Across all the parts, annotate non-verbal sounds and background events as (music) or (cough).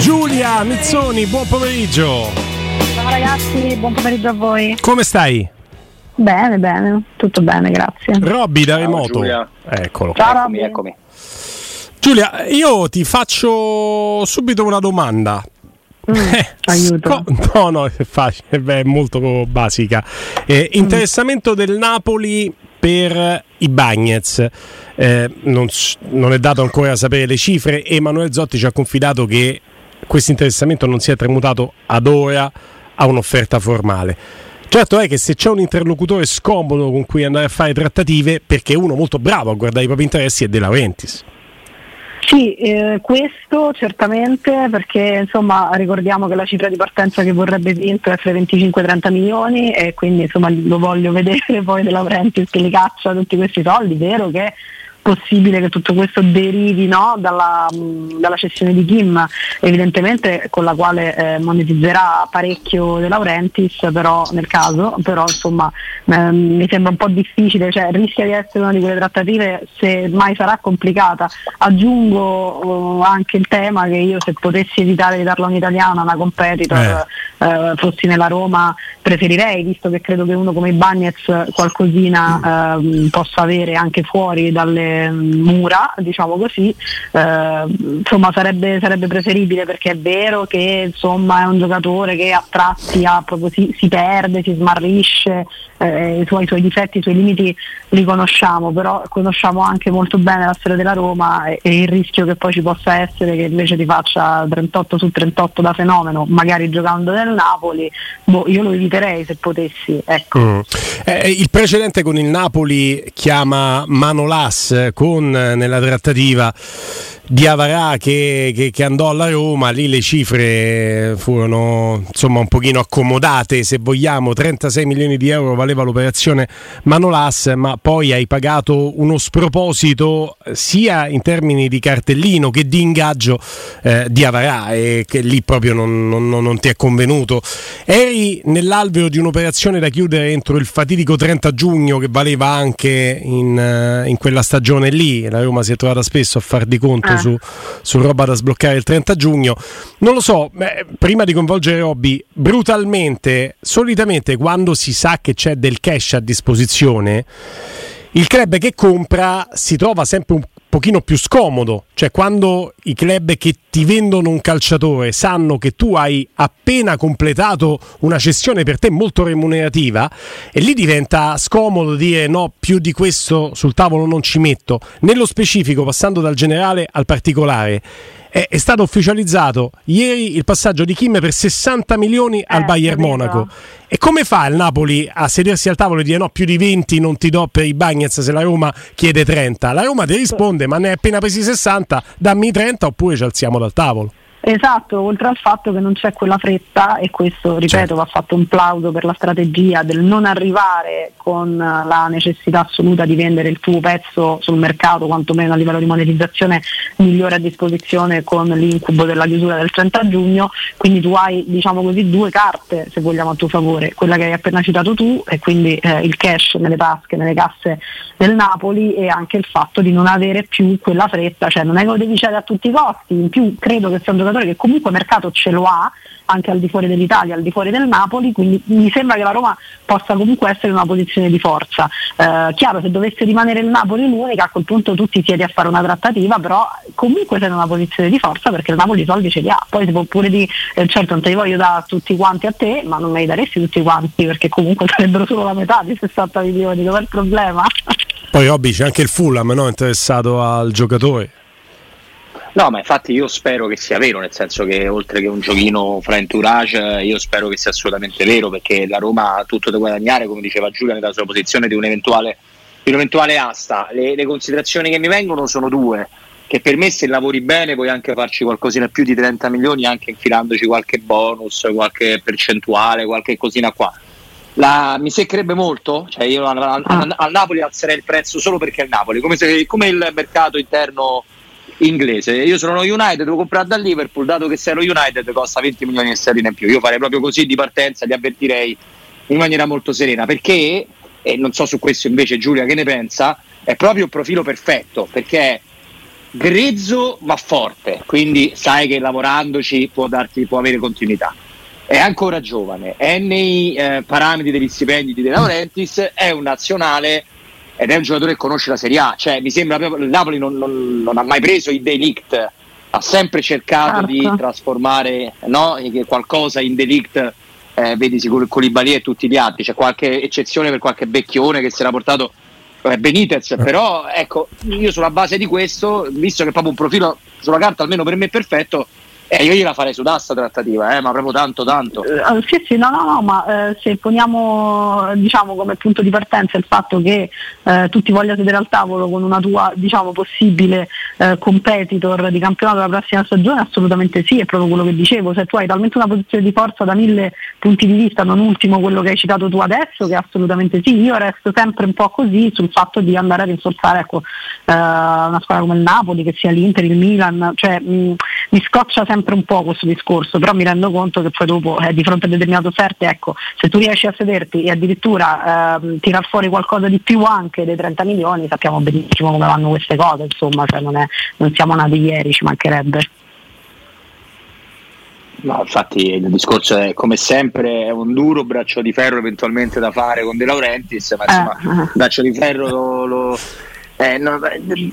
Giulia Mizzoni, buon pomeriggio. Ciao ragazzi, buon pomeriggio a voi. Come stai? Bene, bene, tutto bene, grazie. Robby da remoto. Giulia. Eccolo. Ciao Eccomi, Robby. eccomi. Giulia, io ti faccio subito una domanda. Mm, (laughs) Eh, aiuto. sco- no, no, è facile, beh, è molto basica. Eh, interessamento del Napoli per i Bagnets. Eh, non, non è dato ancora sapere le cifre. Emanuele Zotti ci ha confidato che questo interessamento non si è tramutato ad ora a un'offerta formale. Certo è che se c'è un interlocutore scomodo con cui andare a fare trattative, perché uno molto bravo a guardare i propri interessi è De Laurentiis. Sì, eh, questo certamente perché insomma ricordiamo che la cifra di partenza che vorrebbe vinto è fra i 25 e 30 milioni e quindi insomma lo voglio (laughs) vedere poi De Laurentiis che li caccia tutti questi soldi, vero che possibile che tutto questo derivi no, dalla, dalla cessione di Kim, evidentemente con la quale eh, monetizzerà parecchio De Laurentiis, però nel caso, però insomma ehm, mi sembra un po' difficile, cioè rischia di essere una di quelle trattative se mai sarà complicata. Aggiungo eh, anche il tema che io se potessi evitare di darla a un'italiana, una competitor, eh, fossi nella Roma, preferirei, visto che credo che uno come i Bagnets qualcosina ehm, possa avere anche fuori dalle mm, mura, diciamo così, eh, insomma sarebbe, sarebbe preferibile perché è vero che insomma è un giocatore che a tratti ha si, si perde, si smarrisce, eh, i, suoi, i suoi difetti, i suoi limiti li conosciamo, però conosciamo anche molto bene la storia della Roma e, e il rischio che poi ci possa essere che invece ti faccia 38 su 38 da fenomeno, magari giocando nel Napoli, boh, io lo eviterei se potessi. Ecco. Mm. Eh, il precedente con il Napoli chiama Manolas eh, con eh, nella trattativa di Avarà che, che- che andò alla Roma, lì le cifre furono insomma un pochino accomodate, se vogliamo, 36 milioni di euro valeva l'operazione Manolas, ma poi hai pagato uno sproposito eh, sia in termini di cartellino che di ingaggio eh, di Avarà e che lì proprio non, non- non- ti è convenuto. Eri nell'alveo di un'operazione da chiudere entro il fatidico 30 giugno che valeva anche in, eh, in quella stagione lì, la Roma si è trovata spesso a far di conto Ah. Su, su roba da sbloccare il 30 giugno. Non lo so, beh, prima di coinvolgere Robby, brutalmente, solitamente quando si sa che c'è del cash a disposizione, il club che compra si trova sempre un pochino più scomodo, cioè quando i club che ti vendono un calciatore sanno che tu hai appena completato una cessione per te molto remunerativa e lì diventa scomodo dire no, più di questo sul tavolo non ci metto. Nello specifico, passando dal generale al particolare, è, è stato ufficializzato ieri il passaggio di Kim per 60 milioni al Eh, Bayern capito. Monaco. E come fa il Napoli a sedersi al tavolo e dire no, più di 20 non ti do per i Bagnets se la Roma chiede 30? La Roma ti risponde, ma ne hai appena presi 60, dammi 30 oppure ci alziamo dal tavolo. Esatto, oltre al fatto che non c'è quella fretta e questo, ripeto, Certo. va fatto un plauso per la strategia del non arrivare con la necessità assoluta di vendere il tuo pezzo sul mercato, quantomeno a livello di monetizzazione migliore a disposizione con l'incubo della chiusura del 30 giugno, quindi tu hai diciamo così due carte se vogliamo a tuo favore, quella che hai appena citato tu e quindi eh, il cash nelle tasche, nelle casse del Napoli e anche il fatto di non avere più quella fretta, cioè non è che lo devi cedere a tutti i costi, in più credo che sia un giocatore che comunque mercato ce lo ha anche al di fuori dell'Italia, al di fuori del Napoli, quindi mi sembra che la Roma possa comunque essere in una posizione di forza. Eh, chiaro, se dovesse rimanere il Napoli l'unica, a quel punto tu ti siedi a fare una trattativa, però comunque sei in una posizione di forza perché il Napoli i soldi ce li ha. Poi si può pure dire, eh, certo non te li voglio dare tutti quanti a te, ma non me li daresti tutti quanti perché comunque sarebbero solo la metà di 60 milioni, dov'è il problema? Poi Robby c'è anche il Fulham no? interessato al giocatore. No, ma infatti io spero che sia vero, nel senso che oltre che un giochino fra entourage, io spero che sia assolutamente vero, perché la Roma ha tutto da guadagnare, come diceva Giulia, nella sua posizione di un'eventuale, di un'eventuale asta. Le, le considerazioni che mi vengono sono due, che per me se lavori bene puoi anche farci qualcosina più di 30 milioni, anche infilandoci qualche bonus, qualche percentuale, qualche cosina qua. La- mi seccherebbe molto, cioè io al, al- al- al Napoli alzerei il prezzo solo perché è il Napoli, come, se, come il mercato interno inglese. Io sono United, devo comprare dal Liverpool, dato che sei lo United costa 20 milioni di sterline in più. Io farei proprio così di partenza, li avvertirei in maniera molto serena, perché, e non so su questo invece Giulia che ne pensa, è proprio il profilo perfetto, perché grezzo ma forte, quindi sai che lavorandoci può, darti, può avere continuità. È ancora giovane, è nei eh, parametri degli stipendi di De Laurentiis, è un nazionale ed è un giocatore che conosce la Serie A, cioè mi sembra proprio il Napoli non, non, non ha mai preso i delict, ha sempre cercato certo. di trasformare no, qualcosa in delict, eh, vedi sicuro il Colibali e tutti gli altri, c'è qualche eccezione per qualche becchione che si era portato eh, Benitez, però ecco, io sulla base di questo, visto che è proprio un profilo sulla carta almeno per me perfetto, eh, io gliela farei su d'asta trattativa, eh, ma proprio tanto tanto. Uh, sì, sì, no, no, no, ma uh, se poniamo diciamo, come punto di partenza il fatto che uh, tu ti voglia sedere al tavolo con una tua diciamo, possibile competitor di campionato della prossima stagione, assolutamente sì, è proprio quello che dicevo, se tu hai talmente una posizione di forza da mille punti di vista, non ultimo quello che hai citato tu adesso, che assolutamente sì, io resto sempre un po' così sul fatto di andare a rinforzare ecco, una squadra come il Napoli, che sia l'Inter, il Milan, cioè mh, mi scoccia sempre sempre un po' questo discorso, però mi rendo conto che poi dopo eh, di fronte a determinate offerte, ecco, se tu riesci a sederti e addirittura eh, tirar fuori qualcosa di più anche dei 30 milioni, sappiamo benissimo come vanno queste cose, insomma, cioè non, è, non siamo nati ieri, ci mancherebbe. No, infatti il discorso è come sempre è un duro braccio di ferro eventualmente da fare con De Laurentiis, ma insomma, eh. braccio di ferro lo, lo eh, no,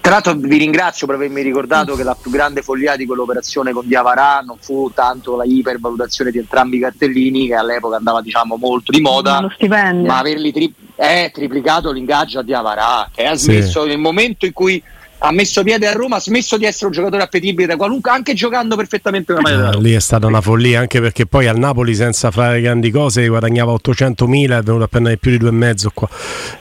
tra l'altro vi ringrazio per avermi ricordato che la più grande follia di quell'operazione con Diavarà non fu tanto la ipervalutazione di entrambi i cartellini che all'epoca andava diciamo molto di moda, ma averli tri- eh, triplicato l'ingaggio a Diavarà che ha smesso sì. nel momento in cui ha messo piede a Roma, ha smesso di essere un giocatore appetibile da qualunque, anche giocando perfettamente una maglia eh, Lì è stata una follia, anche perché poi al Napoli senza fare grandi cose guadagnava 800 mila, è venuto a prendere più di 2,5 qua,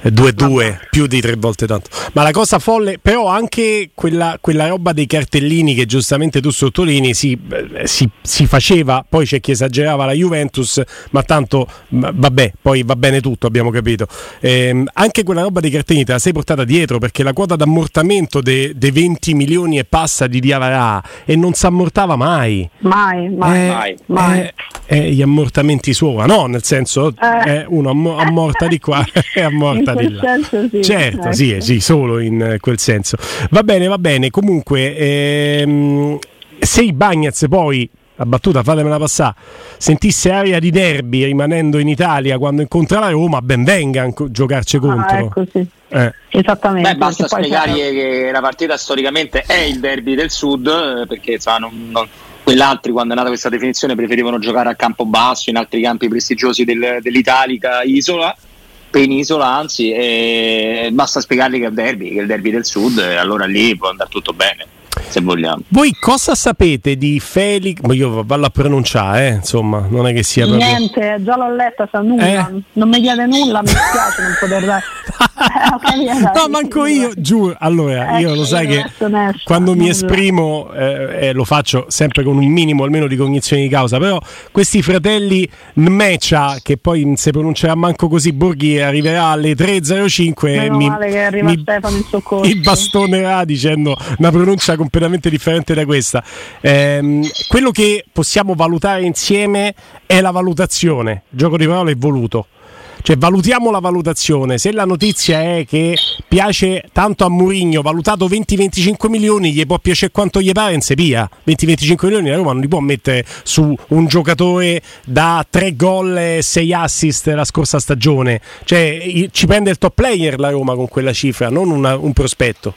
2-2, più di tre volte tanto. Ma la cosa folle, però anche quella, quella roba dei cartellini che giustamente tu sottolinei, si, si, si, faceva, poi c'è chi esagerava la Juventus, ma tanto vabbè, poi va bene tutto, abbiamo capito. Ehm, anche quella roba dei cartellini te la sei portata dietro perché la quota d'ammortamento dei de 20 milioni e passa di Diavarà e non si ammortava mai. Mai, mai, eh, mai. mai. Eh, eh, gli ammortamenti suoi, no? Nel senso, eh. uno amm- ammorta di qua (laughs) e ammorta di là. Sì. Certo, ecco. sì, sì, solo in quel senso. Va bene, va bene. Comunque, ehm, se i Bagnets poi la battuta fatemela passare, sentisse aria di derby rimanendo in Italia quando incontra la Roma, ben venga a giocarci ah, contro. Ecco, sì. eh. Esattamente. Beh, basta spiegargli che la partita storicamente è il derby del sud, eh, perché insomma, non, non, quell'altri quando è nata questa definizione preferivano giocare a campo basso, in altri campi prestigiosi del, dell'Italica Isola penisola anzi e basta spiegargli che è il derby che è il derby del sud e allora lì può andare tutto bene se vogliamo. Voi cosa sapete di Felix? Ma io vallo a pronunciare, eh? insomma, non è che sia proprio... Niente, già l'ho letta, sa nulla, eh? non mi chiede nulla, mi spiace non poter dare... (laughs) no, manco io, giù, allora, eh, io lo sai che quando mi esprimo eh, eh, lo faccio sempre con un minimo almeno di cognizione di causa, però questi fratelli Nmecia, che poi non si pronuncerà manco così, Borghi arriverà alle 3.05 e mi, mi, mi bastonerà dicendo una pronuncia completamente completamente differente da questa. Eh, quello che possiamo valutare insieme è la valutazione. Il gioco di parole è voluto. Cioè, valutiamo la valutazione. Se la notizia è che piace tanto a Murigno, valutato 20-25 milioni, gli può piacere quanto gli pare in Sepia. 20-25 milioni la Roma non li può mettere su un giocatore da 3 gol e 6 assist la scorsa stagione. Cioè, ci prende il top player la Roma con quella cifra, non una, un prospetto.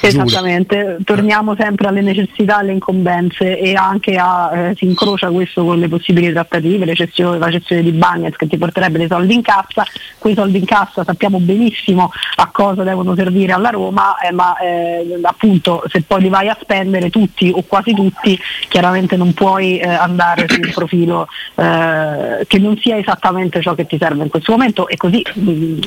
Esattamente, torniamo sempre alle necessità, alle incombenze e anche a, eh, si incrocia questo con le possibili trattative, le cessioni, la cessione di Bagnets che ti porterebbe dei soldi in cassa, quei soldi in cassa sappiamo benissimo a cosa devono servire alla Roma, eh, ma eh, appunto se poi li vai a spendere tutti o quasi tutti, chiaramente non puoi eh, andare su un profilo eh, che non sia esattamente ciò che ti serve in questo momento. E così mh, mm,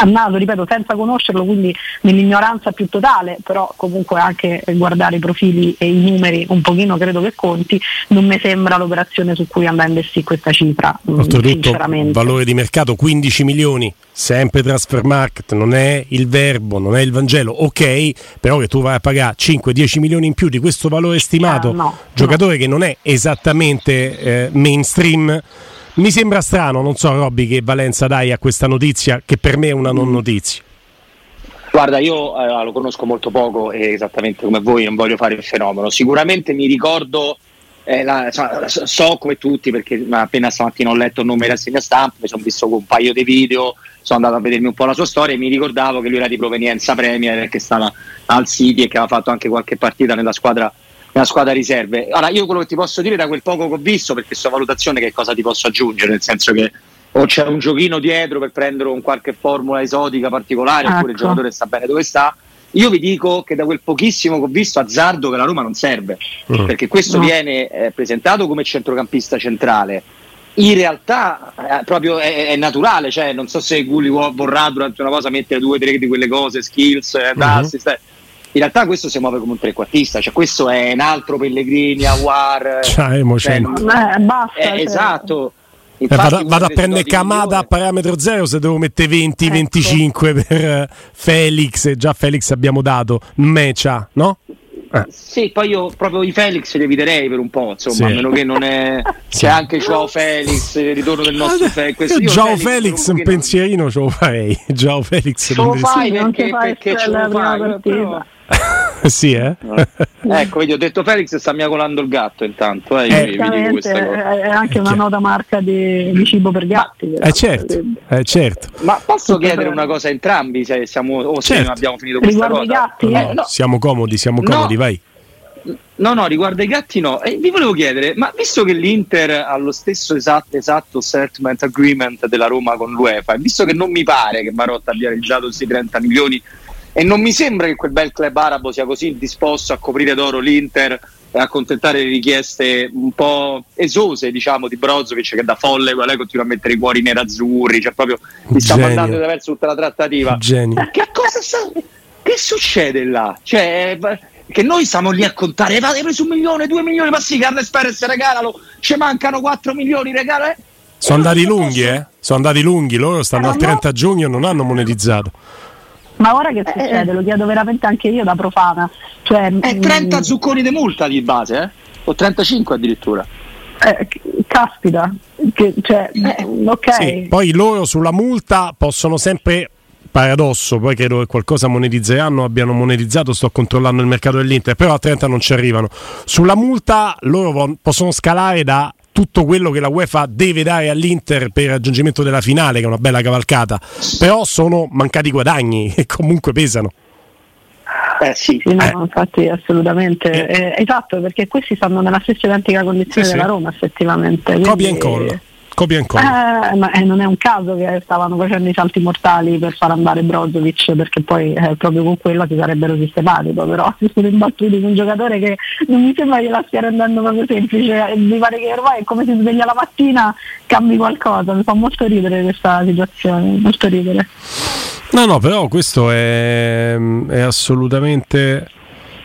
a naso, ripeto, senza conoscerlo, quindi nell'ignoranza più totale però comunque anche guardare i profili e i numeri un pochino credo che conti, non mi sembra l'operazione su cui andare a investire questa cifra. Mm, Oltretutto valore di mercato 15 milioni, sempre transfer market, non è il verbo, non è il Vangelo, ok, però che tu vai a pagare 5-10 milioni in più di questo valore stimato, ah, no, giocatore no. che non è esattamente eh, mainstream. Mi sembra strano, non so Robby che valenza dai a questa notizia che per me è una non notizia. Guarda, io eh, lo conosco molto poco e esattamente come voi non voglio fare il fenomeno. Sicuramente mi ricordo, eh, la, so come tutti perché appena stamattina ho letto il nome della segna stampa, mi sono visto un paio di video, sono andato a vedermi un po' la sua storia e mi ricordavo che lui era di provenienza Premier, che stava al City e che aveva fatto anche qualche partita nella squadra, nella squadra riserve. Allora, io quello che ti posso dire da quel poco che ho visto, perché sua valutazione che cosa ti posso aggiungere, nel senso che o c'è un giochino dietro per prendere un qualche formula esotica particolare, ecco. oppure il ecco. giocatore sta bene dove sta. Io vi dico che da quel pochissimo che ho visto azzardo che la Roma non serve, mm. perché questo no. viene eh, presentato come centrocampista centrale. In realtà eh, proprio è, è, naturale, cioè non so se Gulli vorrà durante una cosa mettere due o tre di quelle cose, skills, eh, mm-hmm. assist, eh. in realtà questo si muove come un trequartista, cioè questo è un altro Pellegrini, Awar. Cioè, cioè, eh, basta, eh, cioè. Esatto, Infatti, vado, vado a prendere Camada a parametro zero se devo mettere 20-25 ecco. per eh, Felix, già Felix abbiamo dato, Mecia, no? Eh. Sì, poi io proprio i Felix li eviterei per un po', insomma, sì. a meno che non è. (laughs) Sì. C'è anche Joao Felix, il ritorno del nostro (laughs) Felix. Joao Felix, Felix un pensierino ce lo farei. (laughs) Joao Felix ce lo fai perché, perché ce lo fai. Però... (laughs) sì, eh? ecco, vedi, ho detto Felix sta miacolando il gatto intanto. Eh, eh, è anche una nota marca di, di cibo per gatti. Ma, eh, certo, eh, certo. Ma posso Tutto chiedere una cosa a entrambi se siamo o se certo. abbiamo finito questa Riguardo cosa? Gatti, no, no. Siamo comodi, siamo comodi, no. vai. No, no, riguardo i gatti no. E vi volevo chiedere, ma visto che l'Inter ha lo stesso esatto, esatto settlement agreement della Roma con l'UEFA, e visto che non mi pare che Marotta abbia reggiato questi 30 milioni e non mi sembra che quel bel club arabo sia così disposto a coprire d'oro l'Inter e accontentare le richieste un po' esose diciamo di Brozovic che da folle lei continua a mettere i cuori nerazzurri cioè proprio mi sta Genio. mandando verso tutta la trattativa Genio. che cosa sta che succede là? Cioè, che noi stiamo lì a contare, hai preso un milione, due milioni, ma sì, Carles Perez regalalo, ci mancano 4 milioni, regala. Eh. Sono andati lunghi, eh? Sono andati lunghi, loro stanno eh, al 30 no. giugno e non hanno monetizzato. Ma ora che succede? Lo chiedo veramente anche io da profana. Cioè, è 30 mh, zucconi di multa di base, eh? o 35 addirittura. Eh, caspita, che, cioè, eh, ok. Sì, poi loro sulla multa possono sempre paradosso, poi credo che qualcosa monetizzeranno, abbiano monetizzato, sto controllando il mercato dell'Inter, però a 30 non ci arrivano. Sulla multa loro possono scalare da tutto quello che la UEFA deve dare all'Inter per il raggiungimento della finale, che è una bella cavalcata, però sono mancati guadagni (laughs) e comunque pesano. Eh sì, sì no, eh. infatti assolutamente. Eh. Eh, esatto, perché questi stanno nella stessa identica condizione sì, della Roma effettivamente. Quindi... Copia e incolla copia ancora. Eh, ma eh, non è un caso che stavano facendo i salti mortali per far andare Brozovic, perché poi eh, proprio con quello si sarebbero sistemati, però si sono imbattuti con un giocatore che non mi sembra che la stia rendendo proprio semplice, mi pare che ormai è come si sveglia la mattina cambi qualcosa, mi fa molto ridere questa situazione, molto ridere. No, no, però questo è, è assolutamente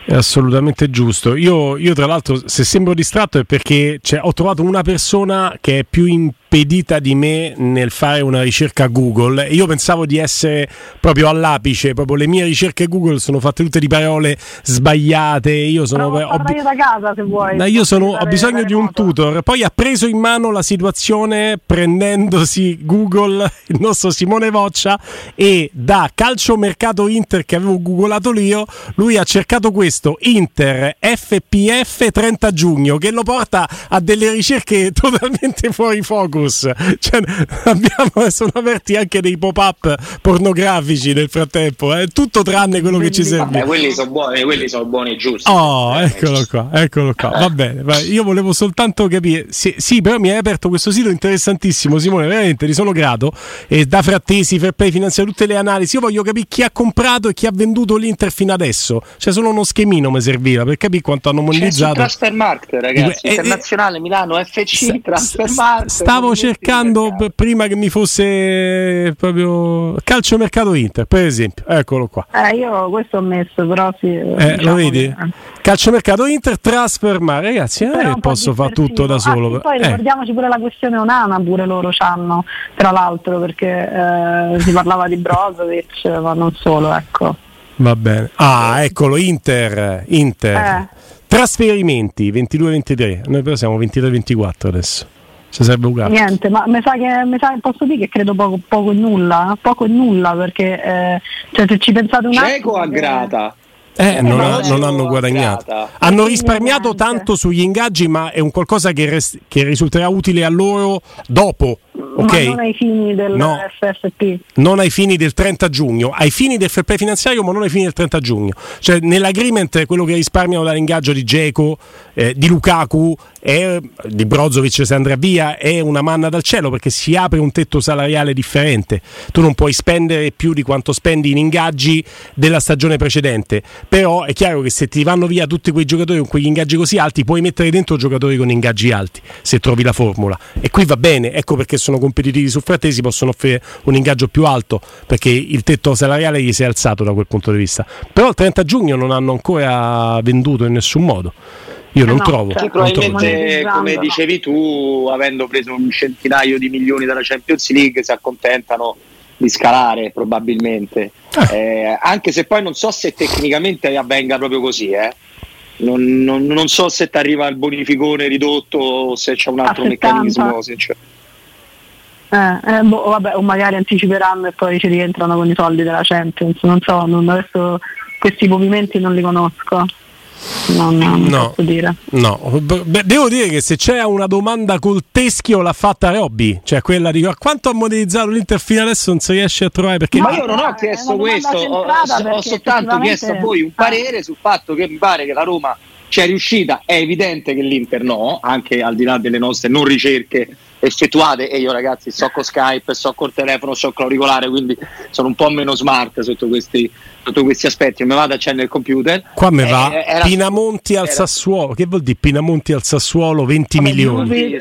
è assolutamente giusto. Io, io, tra l'altro, se sembro distratto è perché cioè, ho trovato una persona che è più in impedita di me nel fare una ricerca Google. Io pensavo di essere proprio all'apice, proprio le mie ricerche Google sono fatte tutte di parole sbagliate. Io sono. Ho, io da casa se vuoi. Io sono, ho bisogno di un tutor. Poi ha preso in mano la situazione prendendosi Google, (laughs) il nostro Simone Voccia, e da calcio mercato Inter che avevo googolato io, lui ha cercato questo Inter FPF 30 giugno che lo porta a delle ricerche (laughs) totalmente fuori focus Virus. Cioè, (laughs) abbiamo, sono aperti anche dei pop-up pornografici nel frattempo, eh? tutto tranne quello che ci serve. Vabbè, quelli sono buoni, quelli sono buoni e giusti. Oh, eh, eccolo qua, eccolo qua. Va bene, io volevo soltanto capire. Sì, sì, però mi hai aperto questo sito interessantissimo, Simone, veramente, ti sono grato. E da frattesi, fair play, finanzia tutte le analisi. Io voglio capire chi ha comprato e chi ha venduto l'Inter fino adesso. Cioè, solo uno schemino mi serviva per capire quanto hanno monetizzato. Transfer Market, ragazzi, eh, internazionale Milano FC, Transfer Market. Stavo cercando prima che mi fosse proprio calciomercato Inter, per esempio. Eccolo qua. Eh, io questo ho messo, però sì. Eh, diciamo lo vedi? Che... Calciomercato Inter, transfer ma ragazzi, non è che posso fare tutto da solo. Ah, poi eh. ricordiamoci pure la questione Onana, pure loro c'hanno, tra l'altro, perché eh, si parlava di Brozovic, (laughs) ma non solo, ecco. Va bene. Ah, eccolo, Inter. Inter. Eh. Trasferimenti 22-23, noi però siamo 23-24 adesso. Ci serve Lukaku. Niente, ma mi sa che mi sa, posso dire che credo poco, poco e nulla, poco e nulla perché eh, cioè, se ci pensate un attimo. Ceco a grata. Eh, non, ha, non, hanno guadagnato. Hanno risparmiato tanto sugli ingaggi, ma è un qualcosa che, res- che risulterà utile a loro dopo. Okay? Ma non ai fini del no, FFP. Non ai fini del 30 giugno, ai fini del fair play finanziario, ma non ai fini del 30 giugno. Cioè, nell'agreement quello che risparmiano dall'ingaggio di Geco, eh, di Lukaku, è, di Brozovic se andrà via, è una manna dal cielo perché si apre un tetto salariale differente. Tu non puoi spendere più di quanto spendi in ingaggi della stagione precedente. Però è chiaro che se ti vanno via tutti quei giocatori con quegli ingaggi così alti, puoi mettere dentro giocatori con ingaggi alti, se trovi la formula. E qui va bene, ecco perché sono competitivi su Frattesi possono offrire un ingaggio più alto perché il tetto salariale gli si è alzato da quel punto di vista. Però il 30 giugno non hanno ancora venduto in nessun modo. Io non no, trovo. Cioè, probabilmente, trovo. come dicevi tu, avendo preso un centinaio di milioni dalla Champions League, si accontentano di scalare probabilmente. Ah. Eh, anche se poi non so se tecnicamente avvenga proprio così, eh. non, non, non, so se ti arriva il bonificone ridotto o se c'è un altro meccanismo. Eh, eh, boh, vabbè, o magari anticiperanno e poi ci rientrano con i soldi della Champions. Non so, non, adesso questi movimenti non li conosco. Non, non no, posso dire. No, Beh, devo dire che se c'è una domanda col teschio l'ha fatta Robby, cioè quella di quanto ha monetizzato l'Inter fino adesso non si riesce a trovare? Perché Ma io non ho chiesto questo, ho, ho soltanto chiesto a voi un parere sul fatto che mi pare che la Roma c'è riuscita, è evidente che l'Inter no, anche al di là delle nostre non ricerche effettuate e io ragazzi so con Skype, so col telefono, so con l'auricolare, quindi sono un po' meno smart sotto questi, sotto questi aspetti. Mi vado a accendere il computer. Qua mi va eh, era, Pinamonti al era, Sassuolo. Che vuol dire Pinamonti al Sassuolo 20 Vabbè, milioni?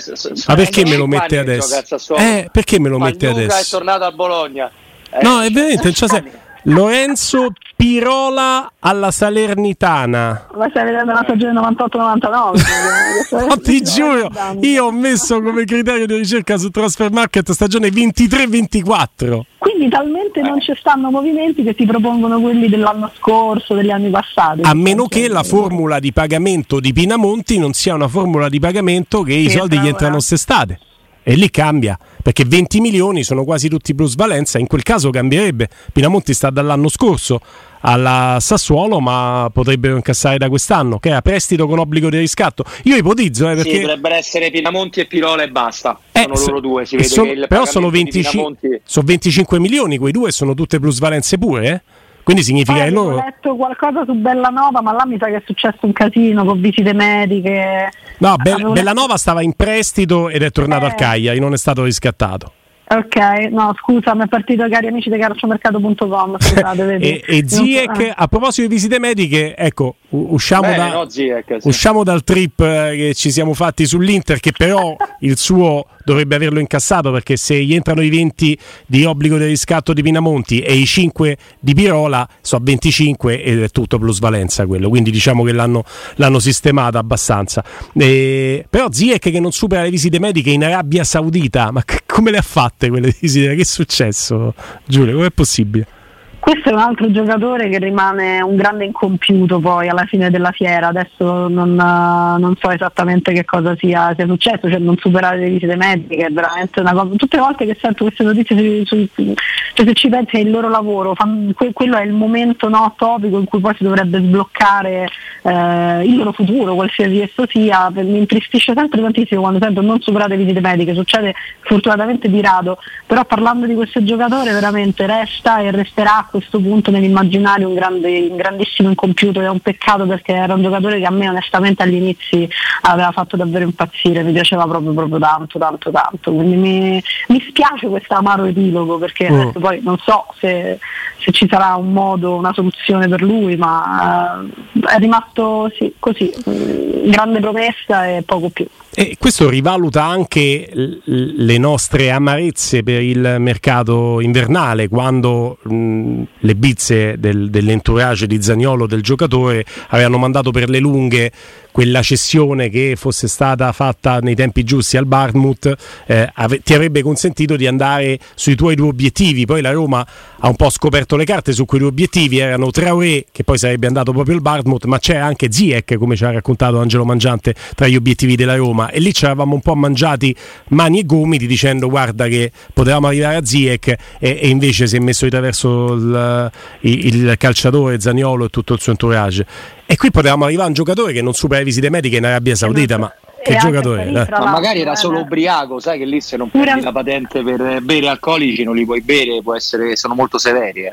Ma perché me lo mette adesso? Eh, perché me lo mette adesso? è tornato a Bologna. Eh, no, è veramente, cioè, Lorenzo Pirola alla Salernitana. Ma stai vedendo la stagione 98-99? no, (laughs) ti giuro, io ho messo come criterio di ricerca su Transfer Market stagione 23-24. Quindi talmente non ci stanno movimenti che ti propongono quelli dell'anno scorso, degli anni passati. A meno che la formula di pagamento di Pinamonti non sia una formula di pagamento che i soldi gli entrano quest'estate. E lì cambia, perché 20 milioni sono quasi tutti plusvalenza, in quel caso cambierebbe. Pinamonti sta dall'anno scorso alla Sassuolo, ma potrebbero incassare da quest'anno, che è a prestito con obbligo di riscatto. Io ipotizzo, eh, perché... Sì, dovrebbero essere Pinamonti e Pirola e basta. Eh, sono loro due, si vede so, che il Però sono, 25, Pinamonti... sono 25 milioni, quei due sono tutte plusvalenze pure, eh? Quindi significa Poi che loro. Ho letto qualcosa su Bellanova, ma là mi sa che è successo un casino con visite mediche. No, Be- Bellanova stava in prestito ed è tornato eh. al Cagliari, non è stato riscattato. Ok, no scusa, mi è partito cari amici di calciomercato.com. (laughs) e, e Ziek, so, eh. a proposito di visite mediche, ecco, usciamo, Bene, da, no, Ziek, sì. usciamo dal trip eh, che ci siamo fatti sull'Inter, che però (laughs) il suo dovrebbe averlo incassato perché se gli entrano i 20 di obbligo di riscatto di Pinamonti e i 5 di Pirola, so 25 ed è tutto plusvalenza quello, quindi diciamo che l'hanno, l'hanno sistemata abbastanza. E, però Ziek che non supera le visite mediche in Arabia Saudita, ma come le ha fatte quelle (laughs) visite? Che è successo Giulio? Com'è possibile? Questo è un altro giocatore che rimane un grande incompiuto poi alla fine della fiera, adesso non, non so esattamente che cosa sia, sia, successo, cioè non superare le visite mediche, è veramente una cosa, tutte le volte che sento queste notizie, cioè se ci pensi il loro lavoro, quello è il momento no, topico in cui poi si dovrebbe sbloccare eh, il loro futuro, qualsiasi esso sia, mi intristisce sempre tantissimo quando sento non superare le visite mediche, succede fortunatamente di rado, però parlando di questo giocatore veramente resta e resterà questo punto nell'immaginario un, grande, un grandissimo incompiuto è un peccato perché era un giocatore che a me onestamente agli inizi aveva fatto davvero impazzire, mi piaceva proprio, proprio tanto, tanto, tanto. Quindi mi, mi spiace questo amaro epilogo perché mm. poi non so se, se, ci sarà un modo, una soluzione per lui, ma uh, è rimasto sì, così, grande promessa e poco più. E questo rivaluta anche le nostre amarezze per il mercato invernale, quando mh, le bizze del, dell'entourage di Zagnolo del giocatore avevano mandato per le lunghe quella cessione che fosse stata fatta nei tempi giusti al Barmouth eh, ave- ti avrebbe consentito di andare sui tuoi due obiettivi. Poi la Roma ha un po' scoperto le carte su quei due obiettivi, erano Traoré che poi sarebbe andato proprio al Barmouth, ma c'era anche Ziek, come ci ha raccontato Angelo Mangiante, tra gli obiettivi della Roma e lì ci eravamo un po' mangiati mani e gomiti dicendo guarda che potevamo arrivare a Ziek e, e invece si è messo di traverso il, il, calciatore Zaniolo e tutto il suo entourage. E qui potevamo arrivare a un giocatore che non supera le visite mediche in Arabia Saudita, ma che giocatore è? Ma magari era solo ubriaco, sai che lì se non prendi la patente per bere alcolici non li puoi bere, può essere, sono molto severi. Eh.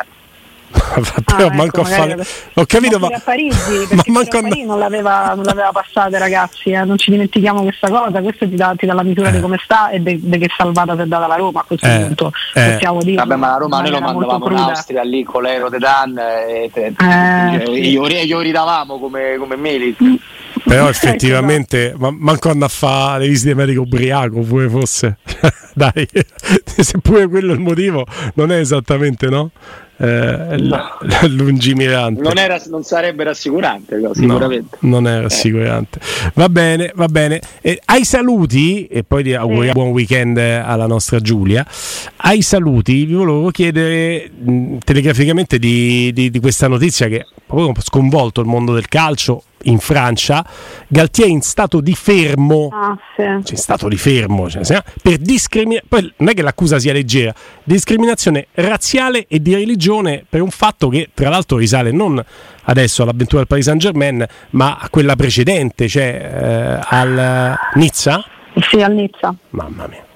(laughs) Però ah, manco ecco, a fare. (laughs) Ho capito, ma. A Parigi, (laughs) ma manco a Parigi non l'aveva, non l'aveva passata, ragazzi. Eh. Non ci dimentichiamo questa cosa. Questo ti dà, ti dà la misura eh. di come sta e di che salvata si è data la Roma a questo eh. punto. Eh. Possiamo dire. Vabbè, ma la Roma noi lo mandavamo in Austria lì con l'aero de Dan e te, eh, sì. io, io ridavamo come, come Milik. Però (laughs) ecco, effettivamente, ma, manco andare a fare le visite mediche ubriaco, pure fosse. (laughs) Dai, (laughs) se pure quello è il motivo, non è esattamente no? eh, no. lungimirante. Non, era, non, sarebbe rassicurante, no, sicuramente. No, non è eh. rassicurante. Eh. Va bene, va bene. Eh, ai saluti, e poi ti auguriamo buon weekend alla nostra Giulia. Ai saluti, vi volevo chiedere mh, telegraficamente di, di, di questa notizia che ha sconvolto il mondo del calcio in Francia, Galtier in stato di fermo, ah, sì. cioè in stato di fermo, cioè, per discriminazione, poi non è che l'accusa sia leggera, discriminazione razziale e di religione per un fatto che tra l'altro risale non adesso all'avventura del Paris Saint Germain, ma a quella precedente, cioè eh, al Nizza? Sì, al Nizza. Mamma mia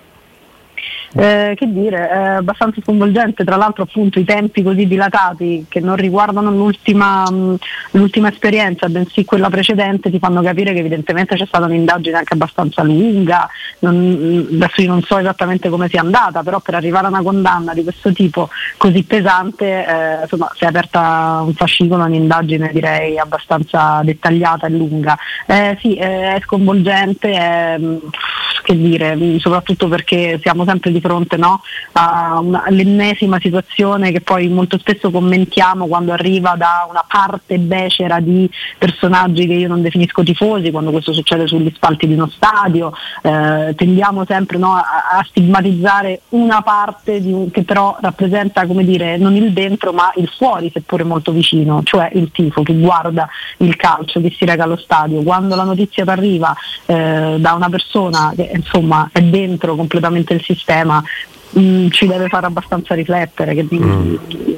eh, che dire, è abbastanza sconvolgente, tra l'altro appunto i tempi così dilatati che non riguardano l'ultima, mh, l'ultima esperienza, bensì quella precedente, ti fanno capire che evidentemente c'è stata un'indagine anche abbastanza lunga, non, adesso io non so esattamente come sia andata, però per arrivare a una condanna di questo tipo così pesante eh, insomma, si è aperta un fascicolo, un'indagine direi abbastanza dettagliata e lunga. Eh, sì, è sconvolgente, è, che dire, soprattutto perché siamo sempre di fronte no, all'ennesima situazione che poi molto spesso commentiamo quando arriva da una parte becera di personaggi che io non definisco tifosi, quando questo succede sugli spalti di uno stadio, eh, tendiamo sempre no, a, a, stigmatizzare una parte un, che però rappresenta come dire, non il dentro ma il fuori, seppure molto vicino, cioè il tifo che guarda il calcio, che si reca allo stadio. Quando la notizia arriva eh, da una persona che insomma è dentro completamente il sistema, ma mh, mm, ci deve fare abbastanza riflettere, che mm.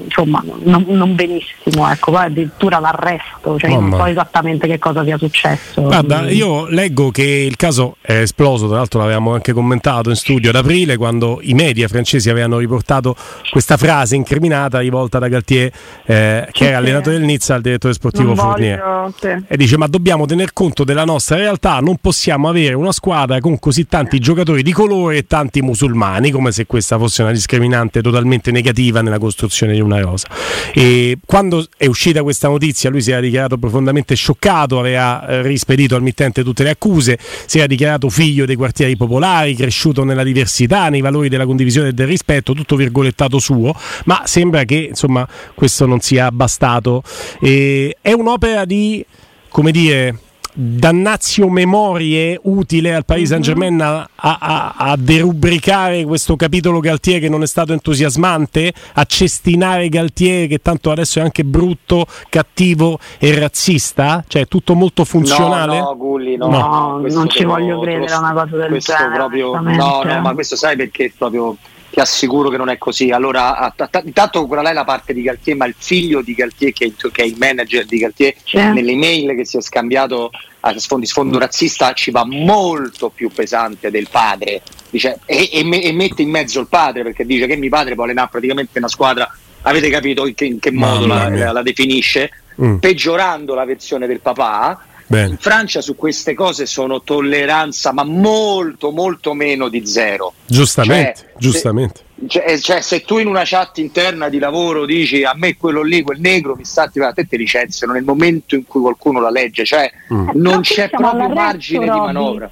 Insomma non, non, benissimo, ecco, poi addirittura l'arresto, cioè non so esattamente che cosa sia successo. Guarda, mm. io leggo che il caso è esploso, tra l'altro l'avevamo anche commentato in studio ad aprile quando i media francesi avevano riportato questa frase incriminata rivolta da Galtier, eh, che era allenatore del Nizza al direttore sportivo Fournier. Sì. E dice ma dobbiamo tener conto della nostra realtà, non possiamo avere una squadra con così tanti giocatori di colore e tanti musulmani, come se questa fosse una discriminante totalmente negativa nella costruzione di una rosa. E quando è uscita questa notizia lui si era dichiarato profondamente scioccato, aveva eh, rispedito al mittente tutte le accuse, si era dichiarato figlio dei quartieri popolari, cresciuto nella diversità, nei valori della condivisione e del rispetto, tutto virgolettato suo, ma sembra che insomma questo non sia bastato. E è un'opera di, come dire, dannazio memorie utile al Paris Saint Germain a, a, a, derubricare questo capitolo Galtier che non è stato entusiasmante, a cestinare Galtier che tanto adesso è anche brutto, cattivo e razzista? Cioè tutto molto funzionale? No, no, Gulli, no, no non ci voglio credere a una cosa del genere. Proprio, no, no, ma questo sai perché proprio ti assicuro che non è così. Allora, intanto quella là è la parte di Galtier, ma il figlio di Galtier, che è il manager di Galtier, certo. nelle email che si è scambiato a sfondo, sfondo razzista, ci va molto più pesante del padre. Dice, e, e, e, mette in mezzo il padre perché dice che mio padre può allenare praticamente una squadra. Avete capito in che, in che modo la, la, la, definisce? Mm. Peggiorando la versione del papà. Bene. In Francia su queste cose sono tolleranza, ma molto, molto meno di zero. Giustamente, cioè, giustamente. Se, cioè, cioè, se tu in una chat interna di lavoro dici a me quello lì, quel negro mi sta attivando, a te ti licenziano nel momento in cui qualcuno la legge, cioè mm. non c'è proprio margine di manovra.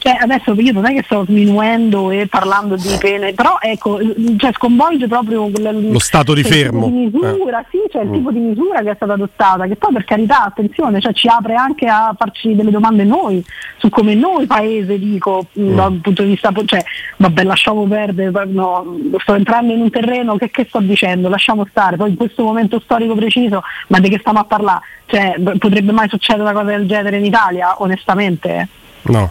Cioè, adesso io non è che sto sminuendo e parlando di pene, però ecco, cioè, sconvolge proprio lo stato di fermo. Tipo di misura, eh. sì, cioè il mm. tipo di misura che è stata adottata, che poi per carità, attenzione, cioè, ci apre anche a farci delle domande noi su come noi paese, dico, mm. dal punto di vista, cioè, vabbè, lasciamo perdere, no, sto entrando in un terreno, che, che sto dicendo? Lasciamo stare, poi in questo momento storico preciso, ma di che stiamo a parlare? Cioè, potrebbe mai succedere una cosa del genere in Italia, onestamente? No.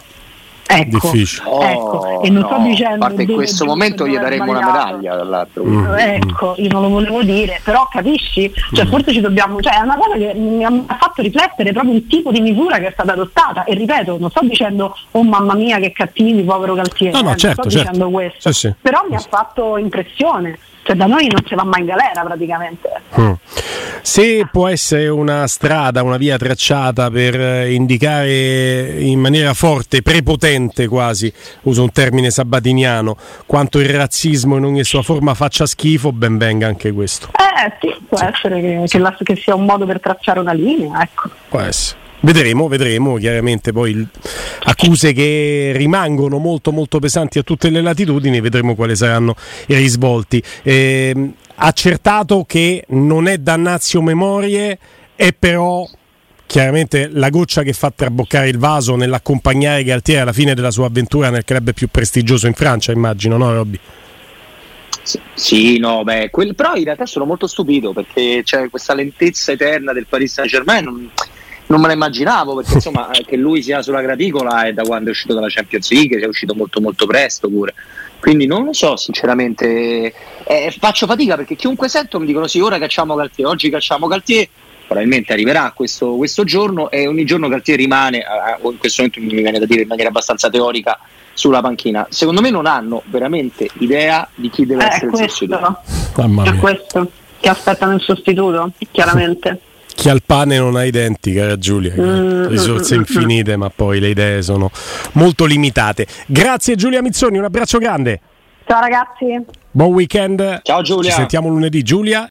Ecco, Difficile. ecco. e non no. sto dicendo a parte in questo momento gli daremo una medaglia dall'altro mm. ecco io non lo volevo dire però capisci cioè, mm. forse ci dobbiamo cioè è una cosa che mi ha fatto riflettere proprio il tipo di misura che è stata adottata e ripeto non sto dicendo oh mamma mia che cattivi povero Galtieri no, no, eh, certo, sto certo. dicendo questo sì, sì. però mi ha fatto impressione cioè da noi non si va mai in galera praticamente. Mm. Se può essere una strada, una via tracciata per eh, indicare in maniera forte, prepotente quasi, uso un termine sabatiniano, quanto il razzismo in ogni sua forma faccia schifo, ben venga anche questo. Eh sì, può essere che, che, la, che sia un modo per tracciare una linea, ecco. Può essere. Vedremo, vedremo, chiaramente poi accuse che rimangono molto molto pesanti a tutte le latitudini, vedremo quali saranno i risvolti. Eh, accertato che non è dannazio memorie, è però chiaramente la goccia che fa traboccare il vaso nell'accompagnare Galtieri alla fine della sua avventura nel club più prestigioso in Francia, immagino, no Robby? Sì, no, beh, quel, però in realtà sono molto stupito perché c'è questa lentezza eterna del Paris Saint Germain. Non non me la immaginavo perché (laughs) insomma che lui sia sulla graticola è da quando è uscito dalla Champions League, è uscito molto molto presto pure. Quindi non lo so sinceramente, eh, faccio fatica perché chiunque sento mi dicono sì ora cacciamo Galtier, oggi cacciamo Galtier, probabilmente arriverà questo, questo giorno e ogni giorno Galtier rimane, o in questo momento mi viene da dire in maniera abbastanza teorica, sulla panchina. Secondo me non hanno veramente idea di chi deve eh, essere questo, il sostituto. È questo che aspettano il sostituto, chiaramente chi ha il pane non ha i denti, cara Giulia. Mm, Risorse mm, infinite, ma poi le idee sono molto limitate. Grazie Giulia Mizzoni, un abbraccio grande. Ciao ragazzi. Buon weekend. Ciao Giulia. Ci sentiamo lunedì. Giulia